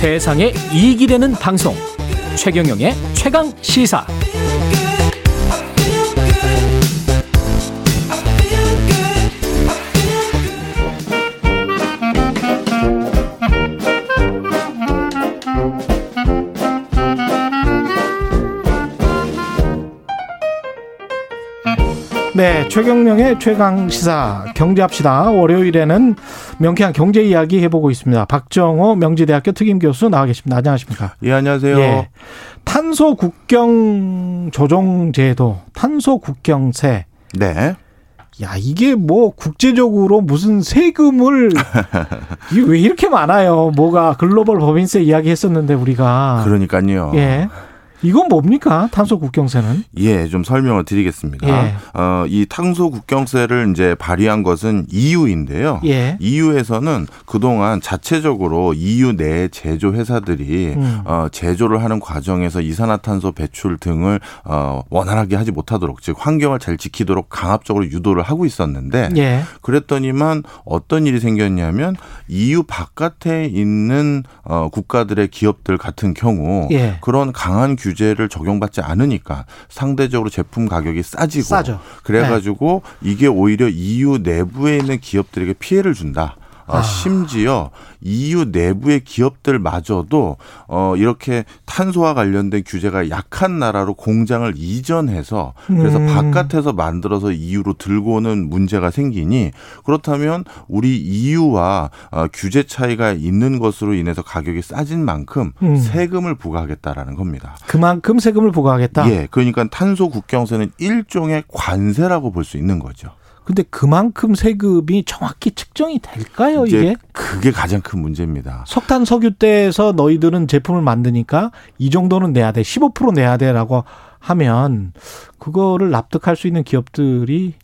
세상에 이익이 되는 방송. 최경영의 최강 시사 네, 최경령의 최강 시사 경제합시다. 월요일에는 명쾌한 경제 이야기 해보고 있습니다. 박정호 명지대학교 특임 교수 나와 계십니다. 안녕하십니까? 예, 안녕하세요. 예, 탄소 국경 조정 제도, 탄소 국경세. 네. 야, 이게 뭐 국제적으로 무슨 세금을 이게 왜 이렇게 많아요? 뭐가 글로벌 법인세 이야기 했었는데 우리가 그러니까요. 예. 이건 뭡니까? 탄소 국경세는? 예, 좀 설명을 드리겠습니다. 예. 어, 이 탄소 국경세를 이제 발의한 것은 EU인데요. 예. EU에서는 그동안 자체적으로 EU 내 제조 회사들이 음. 어, 제조를 하는 과정에서 이산화탄소 배출 등을 어, 원활하게 하지 못하도록 즉 환경을 잘 지키도록 강압적으로 유도를 하고 있었는데 예. 그랬더니만 어떤 일이 생겼냐면 EU 바깥에 있는 어, 국가들의 기업들 같은 경우 예. 그런 강한 규 규제를 적용받지 않으니까 상대적으로 제품 가격이 싸지고 싸죠. 그래가지고 네. 이게 오히려 EU 내부에 있는 기업들에게 피해를 준다. 아. 아. 심지어 EU 내부의 기업들마저도 어 이렇게 탄소와 관련된 규제가 약한 나라로 공장을 이전해서 그래서 음. 바깥에서 만들어서 EU로 들고 오는 문제가 생기니 그렇다면 우리 EU와 어, 규제 차이가 있는 것으로 인해서 가격이 싸진 만큼 음. 세금을 부과하겠다라는 겁니다. 그만큼 세금을 부과하겠다. 예, 그러니까 탄소 국경세는 일종의 관세라고 볼 수 있는 거죠. 근데 그만큼 세금이 정확히 측정이 될까요, 이게? 그게 가장 큰 문제입니다. 석탄 석유 때에서 너희들은 제품을 만드니까 이 정도는 내야 돼. 15% 내야 돼라고 하면 그거를 납득할 수 있는 기업들이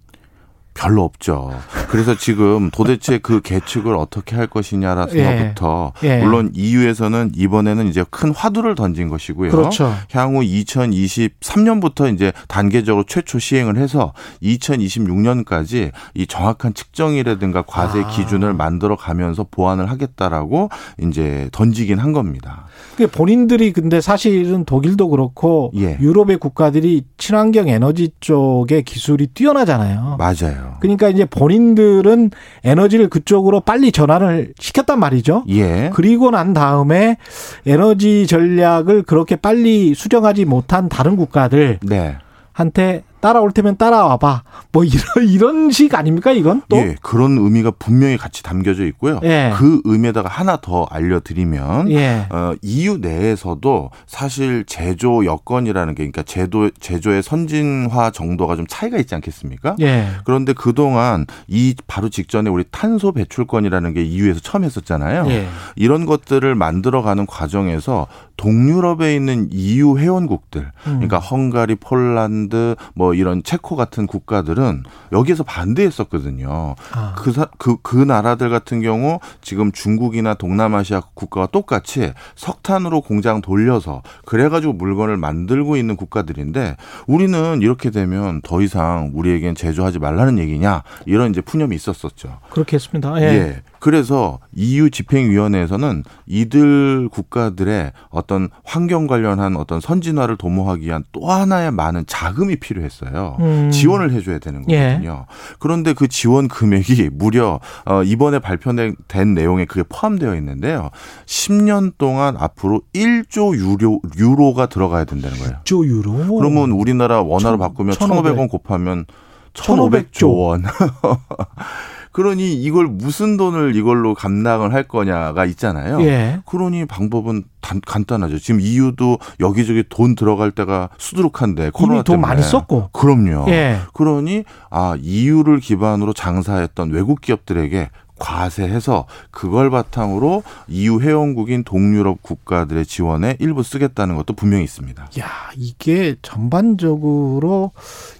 별로 없죠. 그래서 지금 도대체 그 계측을 어떻게 할 것이냐라서부터 예. 예. 물론 EU에서는 이번에는 이제 큰 화두를 던진 것이고요. 그렇죠. 향후 2023년부터 이제 단계적으로 최초 시행을 해서 2026년까지 이 정확한 측정이라든가 과세 아. 기준을 만들어 가면서 보완을 하겠다라고 이제 던지긴 한 겁니다. 본인들이 근데 사실은 독일도 그렇고 예. 유럽의 국가들이 친환경 에너지 쪽의 기술이 뛰어나잖아요. 맞아요. 그러니까 이제 본인들은 에너지를 그쪽으로 빨리 전환을 시켰단 말이죠. 예. 그리고 난 다음에 에너지 전략을 그렇게 빨리 수정하지 못한 다른 국가들 네. 한테 따라올 테면 따라와봐. 뭐 이런 이런 식 아닙니까 이건 또? 예, 그런 의미가 분명히 같이 담겨져 있고요. 예. 그 의미에다가 하나 더 알려드리면 예. 어, EU 내에서도 사실 제조 여건이라는 게 그러니까 제도 제조의 선진화 정도가 좀 차이가 있지 않겠습니까? 예. 그런데 그 동안 이 바로 직전에 우리 탄소 배출권이라는 게 EU에서 처음 했었잖아요. 예. 이런 것들을 만들어가는 과정에서 동유럽에 있는 EU 회원국들, 음. 그러니까 헝가리, 폴란드, 뭐 이런 체코 같은 국가들은 여기에서 반대했었거든요. 아. 그, 그, 그 나라들 같은 경우 지금 중국이나 동남아시아 국가와 똑같이 석탄으로 공장 돌려서 그래가지고 물건을 만들고 있는 국가들인데 우리는 이렇게 되면 더 이상 우리에겐 제조하지 말라는 얘기냐 이런 이제 푸념이 있었었죠. 그렇게 했습니다. 예. 예. 그래서 EU 집행위원회에서는 이들 국가들의 어떤 환경 관련한 어떤 선진화를 도모하기 위한 또 하나의 많은 자금이 필요했어요. 음. 지원을 해줘야 되는 예. 거거든요. 예. 그런데 그 지원 금액이 무려 어, 이번에 발표된 내용에 그게 포함되어 있는데요. 10년 동안 앞으로 1조 유로, 유로가 들어가야 된다는 거예요. 1조 유로? 그러면 우리나라 원화로 바꾸면 1,500원 곱하면 1,500조 원. 그러니 이걸 무슨 돈을 이걸로 감당을 할 거냐가 있잖아요. 예. 그러니 방법은 단, 간단하죠. 지금 EU도 여기저기 돈 들어갈 때가 수두룩한데 코로나 돈 많이 썼고. 그럼요. 예. 그러니 아 EU를 기반으로 장사했던 외국 기업들에게 과세해서 그걸 바탕으로 EU 회원국인 동유럽 국가들의 지원에 일부 쓰겠다는 것도 분명히 있습니다. 야, 이게 전반적으로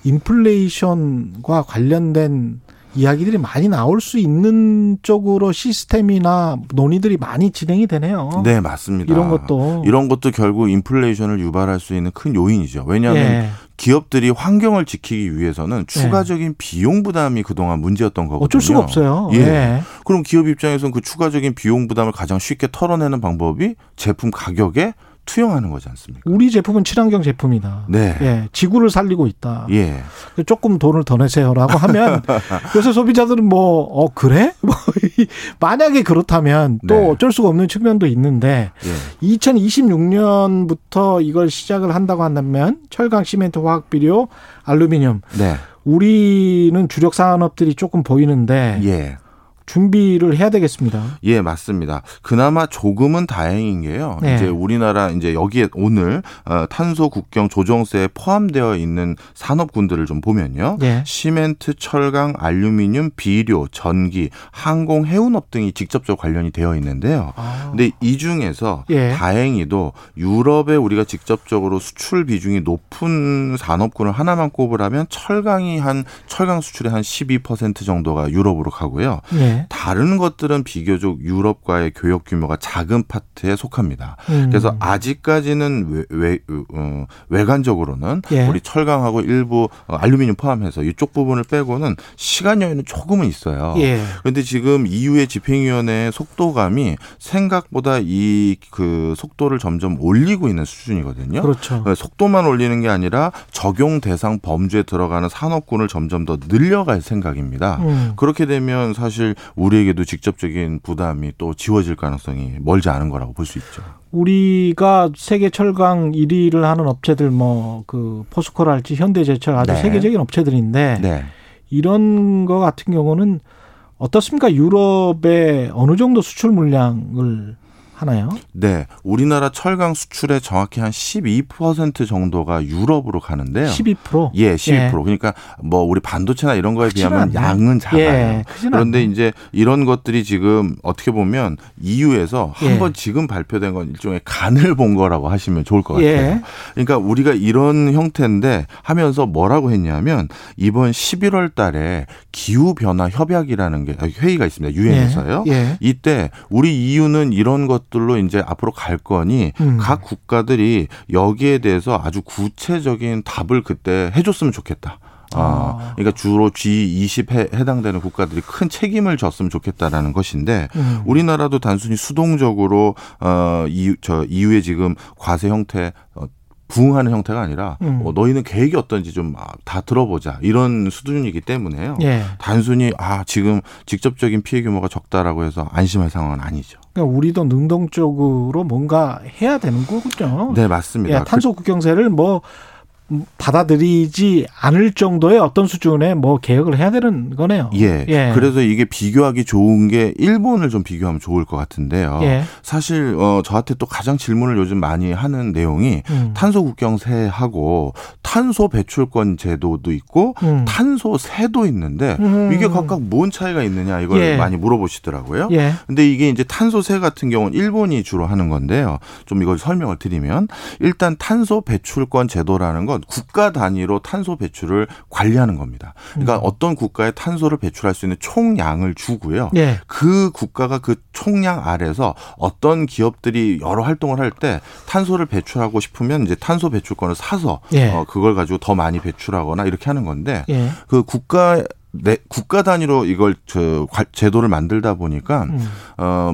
인플레이션과 관련된 이야기들이 많이 나올 수 있는 쪽으로 시스템이나 논의들이 많이 진행이 되네요. 네, 맞습니다. 이런 것도 이런 것도 결국 인플레이션을 유발할 수 있는 큰 요인이죠. 왜냐하면 예. 기업들이 환경을 지키기 위해서는 추가적인 예. 비용 부담이 그동안 문제였던 거거든요. 어쩔 수가 없어요. 예. 예. 그럼 기업 입장에서는 그 추가적인 비용 부담을 가장 쉽게 털어내는 방법이 제품 가격에 투영하는 거지 않습니까? 우리 제품은 친환경 제품이다. 네. 예, 지구를 살리고 있다. 예. 조금 돈을 더 내세요라고 하면 요새 소비자들은 뭐, 어, 그래? 뭐, 만약에 그렇다면 또 네. 어쩔 수가 없는 측면도 있는데 예. 2026년부터 이걸 시작을 한다고 한다면 철강, 시멘트, 화학 비료, 알루미늄. 네. 우리는 주력 산업들이 조금 보이는데 예. 준비를 해야 되겠습니다. 예, 맞습니다. 그나마 조금은 다행인 게요. 네. 이제 우리나라 이제 여기에 오늘 어, 탄소 국경 조정세에 포함되어 있는 산업군들을 좀 보면요. 네. 시멘트, 철강, 알루미늄, 비료, 전기, 항공, 해운업 등이 직접적으로 관련이 되어 있는데요. 아. 근데 이 중에서 예. 다행히도 유럽에 우리가 직접적으로 수출 비중이 높은 산업군을 하나만 꼽으라면 철강이 한 철강 수출의 한 12% 정도가 유럽으로 가고요. 네. 다른 것들은 비교적 유럽과의 교역 규모가 작은 파트에 속합니다. 음. 그래서 아직까지는 외, 외, 어, 외관적으로는 예. 우리 철강하고 일부 어, 알루미늄 포함해서 이쪽 부분을 빼고는 시간 여유는 조금은 있어요. 예. 그런데 지금 EU의 집행위원회의 속도감이 생각보다 이 그 속도를 점점 올리고 있는 수준이거든요. 그렇죠. 속도만 올리는 게 아니라 적용 대상 범주에 들어가는 산업군을 점점 더 늘려갈 생각입니다. 음. 그렇게 되면 사실 우리에게도 직접적인 부담이 또 지워질 가능성이 멀지 않은 거라고 볼 수 있죠. 우리가 세계 철강 1위를 하는 업체들 뭐 그 포스코랄지 현대제철 아주 네. 세계적인 업체들인데 네. 이런 거 같은 경우는 어떻습니까? 유럽에 어느 정도 수출 물량을 하나요? 네. 우리나라 철강 수출의 정확히 한 12% 정도가 유럽으로 가는데요. 12%? 예, 12%. 예. 그러니까 뭐 우리 반도체나 이런 거에 비하면 않네. 양은 작아요. 예, 그런데 않네. 이제 이런 것들이 지금 어떻게 보면 EU에서 예. 한번 지금 발표된 건 일종의 간을 본 거라고 하시면 좋을 것 같아요. 예. 그러니까 우리가 이런 형태인데 하면서 뭐라고 했냐면 이번 11월 달에 기후 변화 협약이라는 게 회의가 있습니다. 유엔에서요. 예. 이때 우리 EU는 이런 것 것들로 이제 앞으로 갈 거니 음. 각 국가들이 여기에 대해서 아주 구체적인 답을 그때 해줬으면 좋겠다. 아, 아. 그러니까 주로 G20에 해당되는 국가들이 큰 책임을 졌으면 좋겠다라는 것인데 음. 우리나라도 단순히 수동적으로 어 이저 EU의 지금 과세 형태 어, 부응하는 형태가 아니라 음. 어, 너희는 계획이 어떤지 좀 다 들어보자 이런 수준이기 때문에요. 예. 단순히 아 지금 직접적인 피해 규모가 적다라고 해서 안심할 상황은 아니죠. 그러니까 우리도 능동적으로 뭔가 해야 되는 거군요. 네 맞습니다. 예, 탄소 국경세를 뭐 받아들이지 않을 정도의 어떤 수준의 뭐 개혁을 해야 되는 거네요. 예. 예. 그래서 이게 비교하기 좋은 게 일본을 좀 비교하면 좋을 것 같은데요. 예. 사실 어 저한테 또 가장 질문을 요즘 많이 하는 내용이 음. 탄소 국경세하고 탄소 배출권 제도도 있고 음. 탄소 세도 있는데 음. 이게 각각 뭔 차이가 있느냐 이걸 예. 많이 물어보시더라고요. 예. 근데 이게 이제 탄소세 같은 경우는 일본이 주로 하는 건데요. 좀 이걸 설명을 드리면 일단 탄소 배출권 제도라는 건 국가 단위로 탄소 배출을 관리하는 겁니다. 그러니까 음. 어떤 국가에 탄소를 배출할 수 있는 총량을 주고요. 예. 그 국가가 그 총량 아래서 어떤 기업들이 여러 활동을 할 때 탄소를 배출하고 싶으면 이제 탄소 배출권을 사서 예. 어, 그걸 가지고 더 많이 배출하거나 이렇게 하는 건데 예. 그 국가 내 국가 단위로 이걸 저 제도를 만들다 보니까 음. 어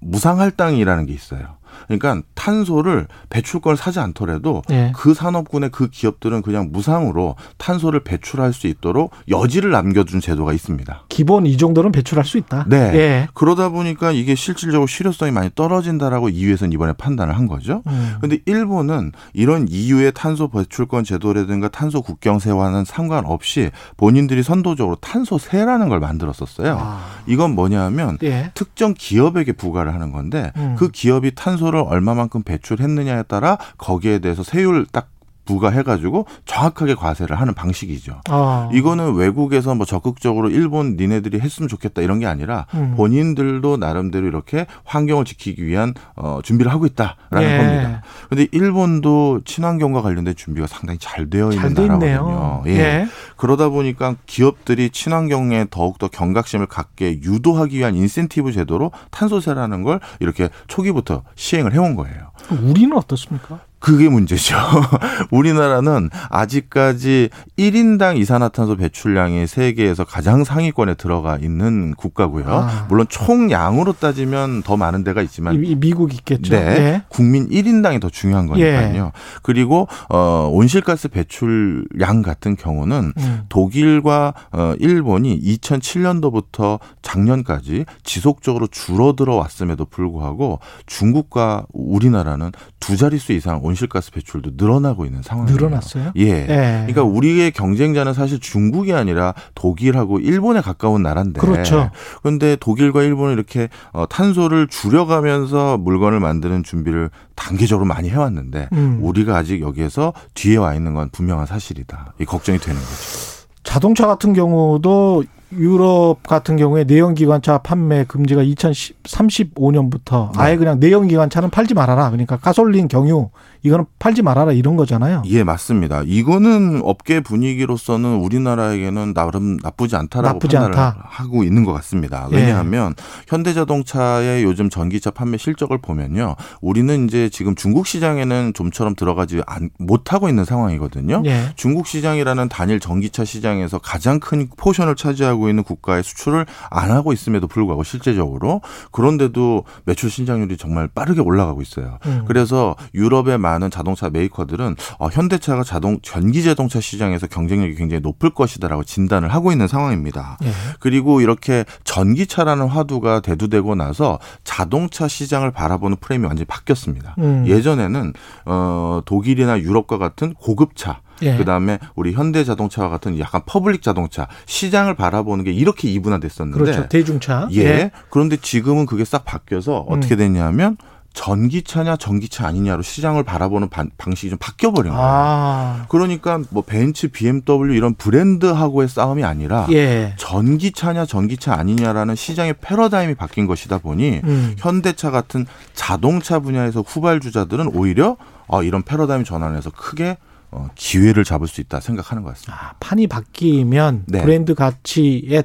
무상할당이라는 게 있어요. 그러니까 탄소를 배출권을 사지 않더라도 예. 그 산업군의 그 기업들은 그냥 무상으로 탄소를 배출할 수 있도록 여지를 남겨준 제도가 있습니다. 기본 이 정도는 배출할 수 있다. 네. 예. 그러다 보니까 이게 실질적으로 실효성이 많이 떨어진다라고 EU에서는 이번에 판단을 한 거죠. 그런데 음. 일본은 이런 EU의 탄소 배출권 제도라든가 탄소 국경세와는 상관없이 본인들이 선도적으로 탄소세라는 걸 만들었었어요. 아. 이건 뭐냐하면 예. 특정 기업에게 부과를 하는 건데 음. 그 기업이 탄소 탄소를 얼마만큼 배출했느냐에 따라 거기에 대해서 세율 딱 부과해가지고 정확하게 과세를 하는 방식이죠. 아. 이거는 외국에서 뭐 적극적으로 일본 니네들이 했으면 좋겠다 이런 게 아니라 음. 본인들도 나름대로 이렇게 환경을 지키기 위한 어, 준비를 하고 있다라는 예. 겁니다. 그런데 일본도 친환경과 관련된 준비가 상당히 잘 되어 있는 잘 나라거든요. 예. 예. 그러다 보니까 기업들이 친환경에 더욱더 경각심을 갖게 유도하기 위한 인센티브 제도로 탄소세라는 걸 이렇게 초기부터 시행을 해온 거예요. 우리는 어떻습니까? 그게 문제죠. 우리나라는 아직까지 1인당 이산화탄소 배출량이 세계에서 가장 상위권에 들어가 있는 국가고요. 아. 물론 총량으로 따지면 더 많은 데가 있지만 미, 국 있겠죠. 네. 예. 국민 1인당이 더 중요한 거니까요. 예. 그리고 어 온실가스 배출량 같은 경우는 음. 독일과 어 일본이 2007년도부터 작년까지 지속적으로 줄어들어 왔음에도 불구하고 중국과 우리나라는 두 자릿수 이상 온 실가스 배출도 늘어나고 있는 상황이에요. 늘어났어요? 예. 예. 그러니까 우리의 경쟁자는 사실 중국이 아니라 독일하고 일본에 가까운 나라인데. 그렇죠. 그런데 독일과 일본은 이렇게 어, 탄소를 줄여가면서 물건을 만드는 준비를 단계적으로 많이 해왔는데 음. 우리가 아직 여기에서 뒤에 와 있는 건 분명한 사실이다. 이 걱정이 되는 거죠. 자동차 같은 경우도 유럽 같은 경우에 내연기관차 판매 금지가 2035년부터 네. 아예 그냥 내연기관차는 팔지 말아라. 그러니까 가솔린 경유 이거는 팔지 말아라 이런 거잖아요. 예, 맞습니다. 이거는 업계 분위기로서는 우리나라에게는 나름 나쁘지 않다라고 나쁘지 않다. 하고 있는 것 같습니다. 예. 왜냐하면 예. 현대자동차의 요즘 전기차 판매 실적을 보면요, 우리는 이제 지금 중국 시장에는 좀처럼 들어가지 못하고 있는 상황이거든요. 예. 중국 시장이라는 단일 전기차 시장에서 가장 큰 포션을 차지하고 있는 국가의 수출을 안 하고 있음에도 불구하고 실제적으로 그런데도 매출 신장률이 정말 빠르게 올라가고 있어요. 음. 그래서 유럽의 많은 자동차 메이커들은 어, 현대차가 자동 전기 자동차 시장에서 경쟁력이 굉장히 높을 것이다라고 진단을 하고 있는 상황입니다. 네. 그리고 이렇게 전기차라는 화두가 대두되고 나서 자동차 시장을 바라보는 프레임이 완전히 바뀌었습니다. 음. 예전에는 어 독일이나 유럽과 같은 고급차 예. 그다음에 우리 현대 자동차와 같은 약간 public 자동차 시장을 바라보는 게 이렇게 이분화됐었는데 그렇죠. 대중차. 예. 예. 그런데 지금은 그게 싹 바뀌어서 어떻게 음. 됐냐면 전기차냐 전기차 아니냐로 시장을 바라보는 반, 방식이 좀 바뀌어 버린 거예요. 아. 그러니까 뭐 벤츠, BMW 이런 브랜드하고의 싸움이 아니라 예. 전기차냐 전기차 아니냐라는 시장의 패러다임이 바뀐 것이다 보니 음. 현대차 같은 자동차 분야에서 후발주자들은 오히려 어, 이런 패러다임 전환에서 크게 어, 기회를 잡을 수 있다 생각하는 것 같습니다. 아, 판이 바뀌면 네. 브랜드 가치에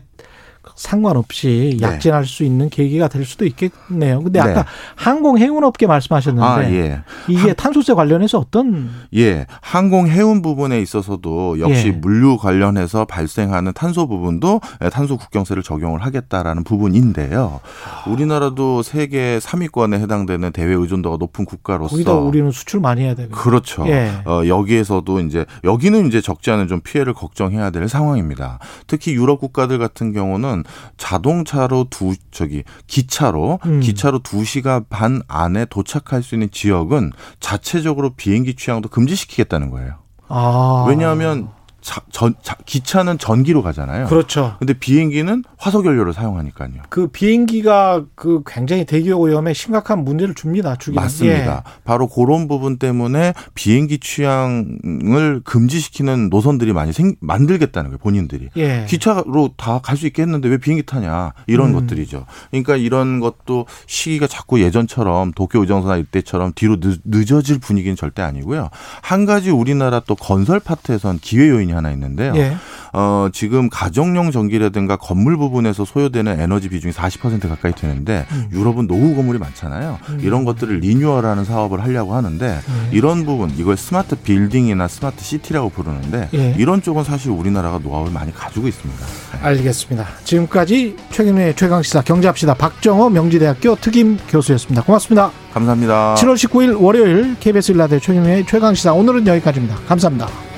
상관없이 네. 약진할 네. 수 있는 계기가 될 수도 있겠네요. 근데 아까 네. 항공 해운업계 말씀하셨는데 아, 예. 이게 탄소세 관련해서 어떤 예, 항공 해운 부분에 있어서도 역시 예. 물류 관련해서 발생하는 탄소 부분도 탄소 국경세를 적용을 하겠다라는 부분인데요. 우리나라도 세계 3위권에 해당되는 대외 의존도가 높은 국가로서 거기다 우리는 수출 많이 해야 되고 그렇죠. 예. 어, 여기에서도 이제 여기는 이제 적지 않은 좀 피해를 걱정해야 될 상황입니다. 특히 유럽 국가들 같은 경우는 자동차로 두 저기 기차로 음. 기차로 두 시간 반 안에 도착할 수 있는 지역은 자체적으로 비행기 취향도 금지시키겠다는 거예요. 아. 왜냐하면 자, 전, 자, 기차는 전기로 가잖아요. 그렇죠. 근데 비행기는 화석 연료를 사용하니까요. 그 비행기가 그 굉장히 대기 오염에 심각한 문제를 줍니다. 주기는. 맞습니다. 예. 바로 그런 부분 때문에 비행기 취향을 금지시키는 노선들이 많이 생, 만들겠다는 거예요. 본인들이. 예. 기차로 다 갈 수 있겠는데 왜 비행기 타냐 이런 음. 것들이죠. 그러니까 이런 것도 시기가 자꾸 예전처럼 도쿄 의정선나 이때처럼 뒤로 늦, 어질 분위기는 절대 아니고요. 한 가지 우리나라 또 건설 파트에선 기회 요인이 하나 있는데요. 예. 어, 지금 가정용 전기라든가 건물 부분에서 소요되는 에너지 비중이 40% 가까이 되는데 음. 유럽은 노후 건물이 많잖아요. 음. 이런 것들을 리뉴얼하는 사업을 하려고 하는데 예. 이런 부분 이걸 스마트 빌딩이나 스마트 시티라고 부르는데 예. 이런 쪽은 사실 우리나라가 노하우를 많이 가지고 있습니다. 네. 알겠습니다. 지금까지 최경영의 최강시사 경제합시다 박정호 명지대학교 특임 교수였습니다. 고맙습니다. 감사합니다. 7월 19일 월요일 KBS 1라디오 최경영의 최강시사 오늘은 여기까지입니다. 감사합니다.